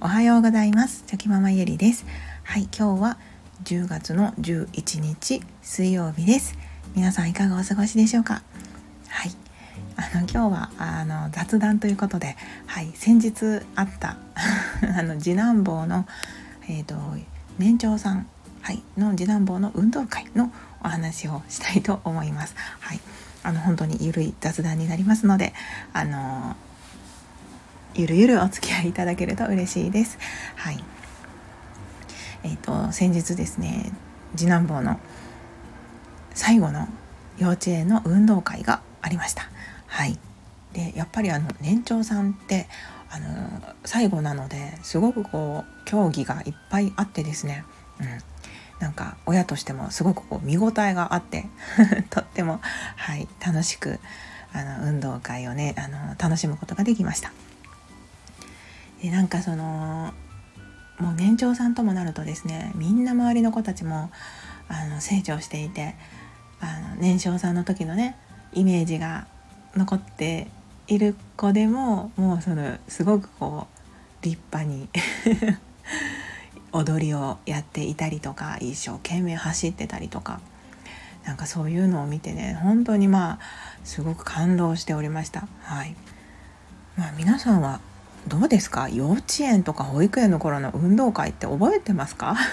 おはようございます。チョキママゆりです。はい今日は10月の11日水曜日です。皆さんいかがお過ごしでしょうか？はい。あの今日はあの雑談ということではい先日あった あの次男坊のえっ、ー、と年長さんはいの次男坊の運動会のお話をしたいと思います。はい。あの本当にゆるい雑談になりますのであのゆるゆるお付き合いいただけると嬉しいです。はい。えっ、ー、と先日ですね次男坊の最後の幼稚園の運動会がありました。はい。でやっぱりあの年長さんってあの最後なのですごくこう競技がいっぱいあってですね、うん、なんか親としてもすごくこう見応えがあって とっても、はい、楽しくあの運動会をねあの楽しむことができました。でなんかそのもう年長さんともなるとですねみんな周りの子たちもあの成長していてあの年少さんの時のねイメージが残っている子でももうそのすごくこう立派に 踊りをやっていたりとか一生懸命走ってたりとかなんかそういうのを見てね本当にまあすごく感動しておりました。はいまあ、皆さんはどうですか？幼稚園とか保育園の頃の運動会って覚えてますか？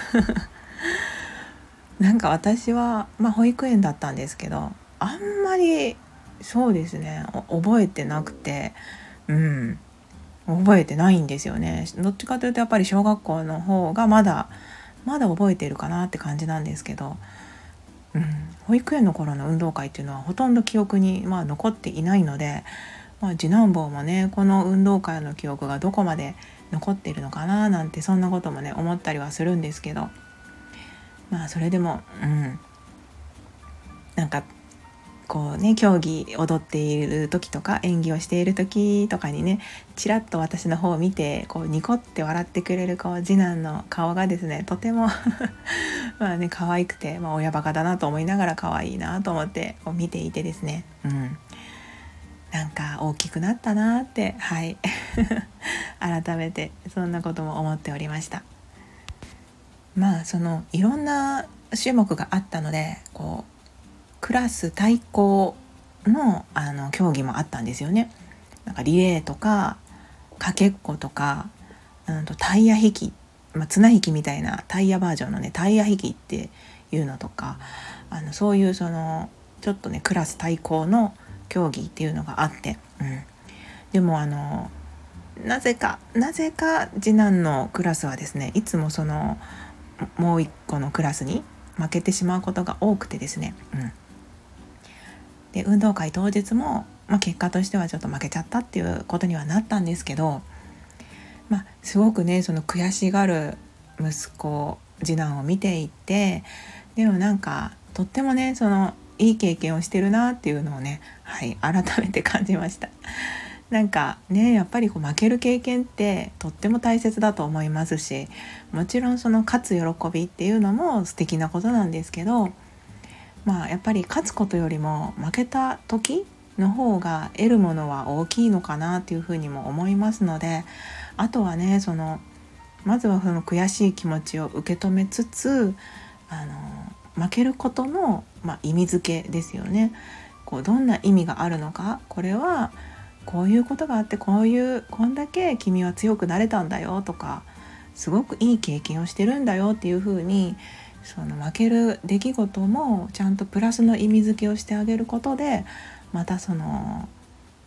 なんか私は、まあ、保育園だったんですけどあんまりそうですね覚えてなくてうん覚えてないんですよね。どっちかというとやっぱり小学校の方がまだまだ覚えてるかなって感じなんですけど、うん、保育園の頃の運動会っていうのはほとんど記憶に、まあ、残っていないのでまあ、次男坊もねこの運動会の記憶がどこまで残っているのかななんてそんなこともね思ったりはするんですけど。まあそれでもうん。なんかこうね競技踊っている時とか演技をしている時とかにねちらっと私の方を見てこうニコって笑ってくれるこう次男の顔がですねとても まあね可愛くて、まあ、親バカだなと思いながら可愛いなと思ってこう見ていてですね。うん。なんか大きくなったなってはい。改めてそんなことも思っておりました。まあそのいろんな種目があったのでこうクラス対抗のあの競技もあったんですよね。なんかリレーとかかけっことか、うん、とタイヤ引き、まあ、綱引きみたいなタイヤバージョンのねタイヤ引きっていうのとかあのそういうそのちょっとねクラス対抗の競技っていうのがあって、うん、でもあのなぜかなぜか次男のクラスはですねいつもそのもう一個のクラスに負けてしまうことが多くてですね、うん、で運動会当日も、まあ、結果としてはちょっと負けちゃったっていうことにはなったんですけど、まあ、すごくねその悔しがる息子次男を見ていてでもなんかとってもねそのいい経験をしてるなっていうのをね、はい、改めて感じました。なんかねやっぱりこう負ける経験ってとっても大切だと思いますしもちろんその勝つ喜びっていうのも素敵なことなんですけどまあやっぱり勝つことよりも負けた時の方が得るものは大きいのかなっていうふうにも思いますのであとはねそのまずはその悔しい気持ちを受け止めつつあの負けることの、まあ、意味付けですよね。こうどんな意味があるのか。これはこういうことがあってこういうこんだけ君は強くなれたんだよ。とかすごくいい経験をしてるんだよ。っていうふうにその負ける出来事もちゃんとプラスの意味付けをしてあげることでまたその、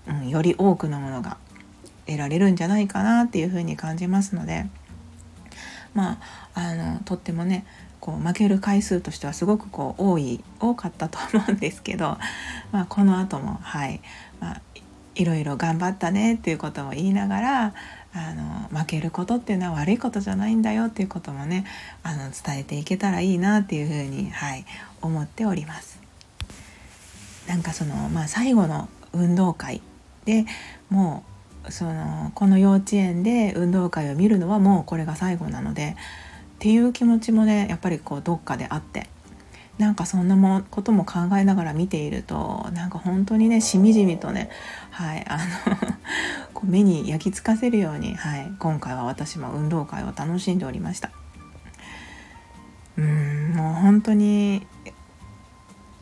うん、より多くのものが得られるんじゃないかな。っていうふうに感じますので。まああのとってもねこう負ける回数としてはすごくこう多い多かったと思うんですけど、まあ、この後もはい、まあ、いろいろ頑張ったねっていうことを言いながらあの負けることっていうのは悪いことじゃないんだよっていうこともねあの伝えていけたらいいなっていうふうに、はい、思っております。なんかその、まあ、最後の運動会でもうそのこの幼稚園で運動会を見るのはもうこれが最後なのでっていう気持ちもねやっぱりこうどっかであって。なんかそんなもことも考えながら見ているとなんか本当にねしみじみとねはいあの こう目に焼き付かせるように、はい、今回は私も運動会を楽しんでおりました。うんもう本当に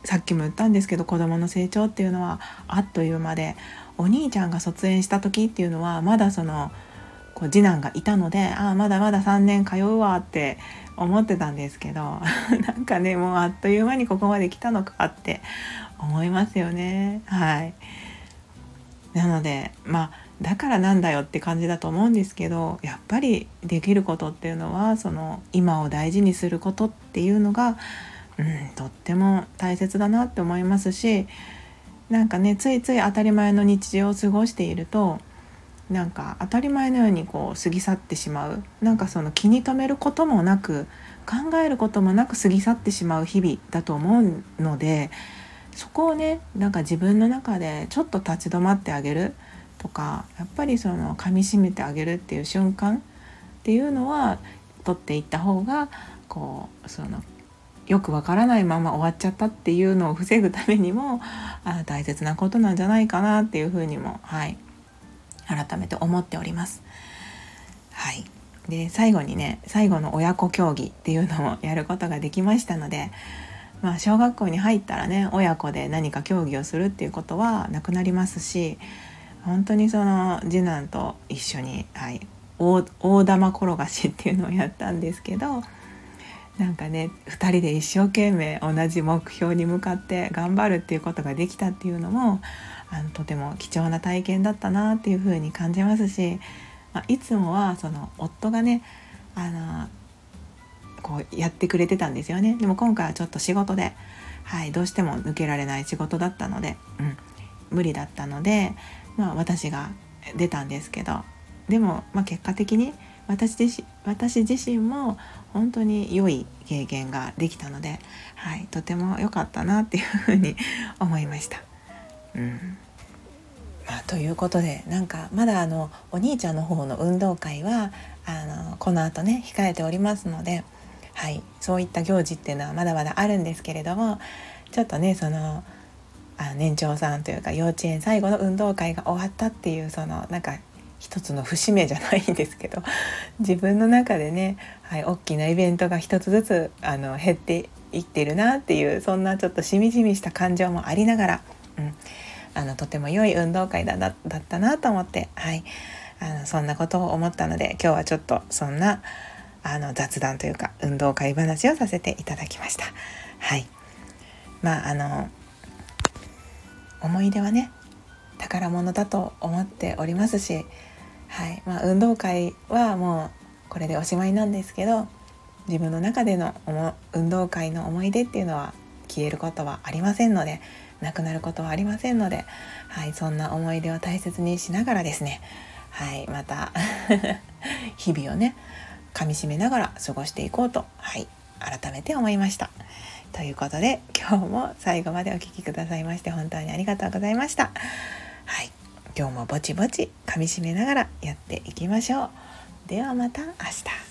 さっきも言ったんですけど子どもの成長っていうのはあっという間でお兄ちゃんが卒園した時っていうのはまだそのこう次男がいたのでああまだまだ3年通うわって思ってたんですけど なんかねもうあっという間にここまで来たのかって思いますよね。はい。なのでまあだからなんだよって感じだと思うんですけどやっぱりできることっていうのはその今を大事にすることっていうのが、うん、とっても大切だなって思いますしなんかねついつい当たり前の日常を過ごしているとなんか当たり前のようにこう過ぎ去ってしまう。なんかその気に留めることもなく考えることもなく過ぎ去ってしまう日々だと思うのでそこをねなんか自分の中でちょっと立ち止まってあげる。とかやっぱりその噛みしめてあげるっていう瞬間。っていうのは取っていった方がこうそのよくわからないまま終わっちゃったっていうのを防ぐためにもあ大切なことなんじゃないかなっていうふうにもはい。改めて思っております。はい、で最後にね最後の親子競技っていうのもやることができましたので、まあ、小学校に入ったらね親子で何か競技をするっていうことはなくなりますし本当にその次男と一緒に、はい、大大玉転がしっていうのをやったんですけどなんかね2人で一生懸命同じ目標に向かって頑張るっていうことができたっていうのもあのとても貴重な体験だったなっていうふうに感じますし、まあ、いつもはその夫がねあのこうやってくれてたんですよねでも今回はちょっと仕事で、はい、どうしても抜けられない仕事だったので、うん、無理だったので、まあ、私が出たんですけどでも、まあ、結果的に私自身私自身も本当に良い経験ができたので、はい、とても良かったなっていうふうに思いました。うん。まあ、ということでなんかまだあのお兄ちゃんの方の運動会はあのこのあとね控えておりますので、はい、そういった行事っていうのはまだまだあるんですけれどもちょっとねそのあ年長さんというか幼稚園最後の運動会が終わったっていうそのなんか一つの節目じゃないんですけど 自分の中でね、はい、大きなイベントが一つずつあの減っていってるなっていうそんなちょっとしみじみした感情もありながら、うん、あのとても良い運動会だだったなと思って、はい、あのそんなことを思ったので今日はちょっとそんなあの雑談というか運動会話をさせていただきました。はい。まああの思い出はね宝物だと思っておりますし、はい。まあ、運動会はもうこれでおしまいなんですけど自分の中での運動会の思い出っていうのは消えることはありませんのでなくなることはありませんので、はい、そんな思い出を大切にしながらですね、はい、また 日々をね噛みしめながら過ごしていこうと、はい、改めて思いました。ということで今日も最後までお聴きくださいまして本当にありがとうございました。はい、今日もぼちぼち噛みしめながらやっていきましょう。ではまた明日。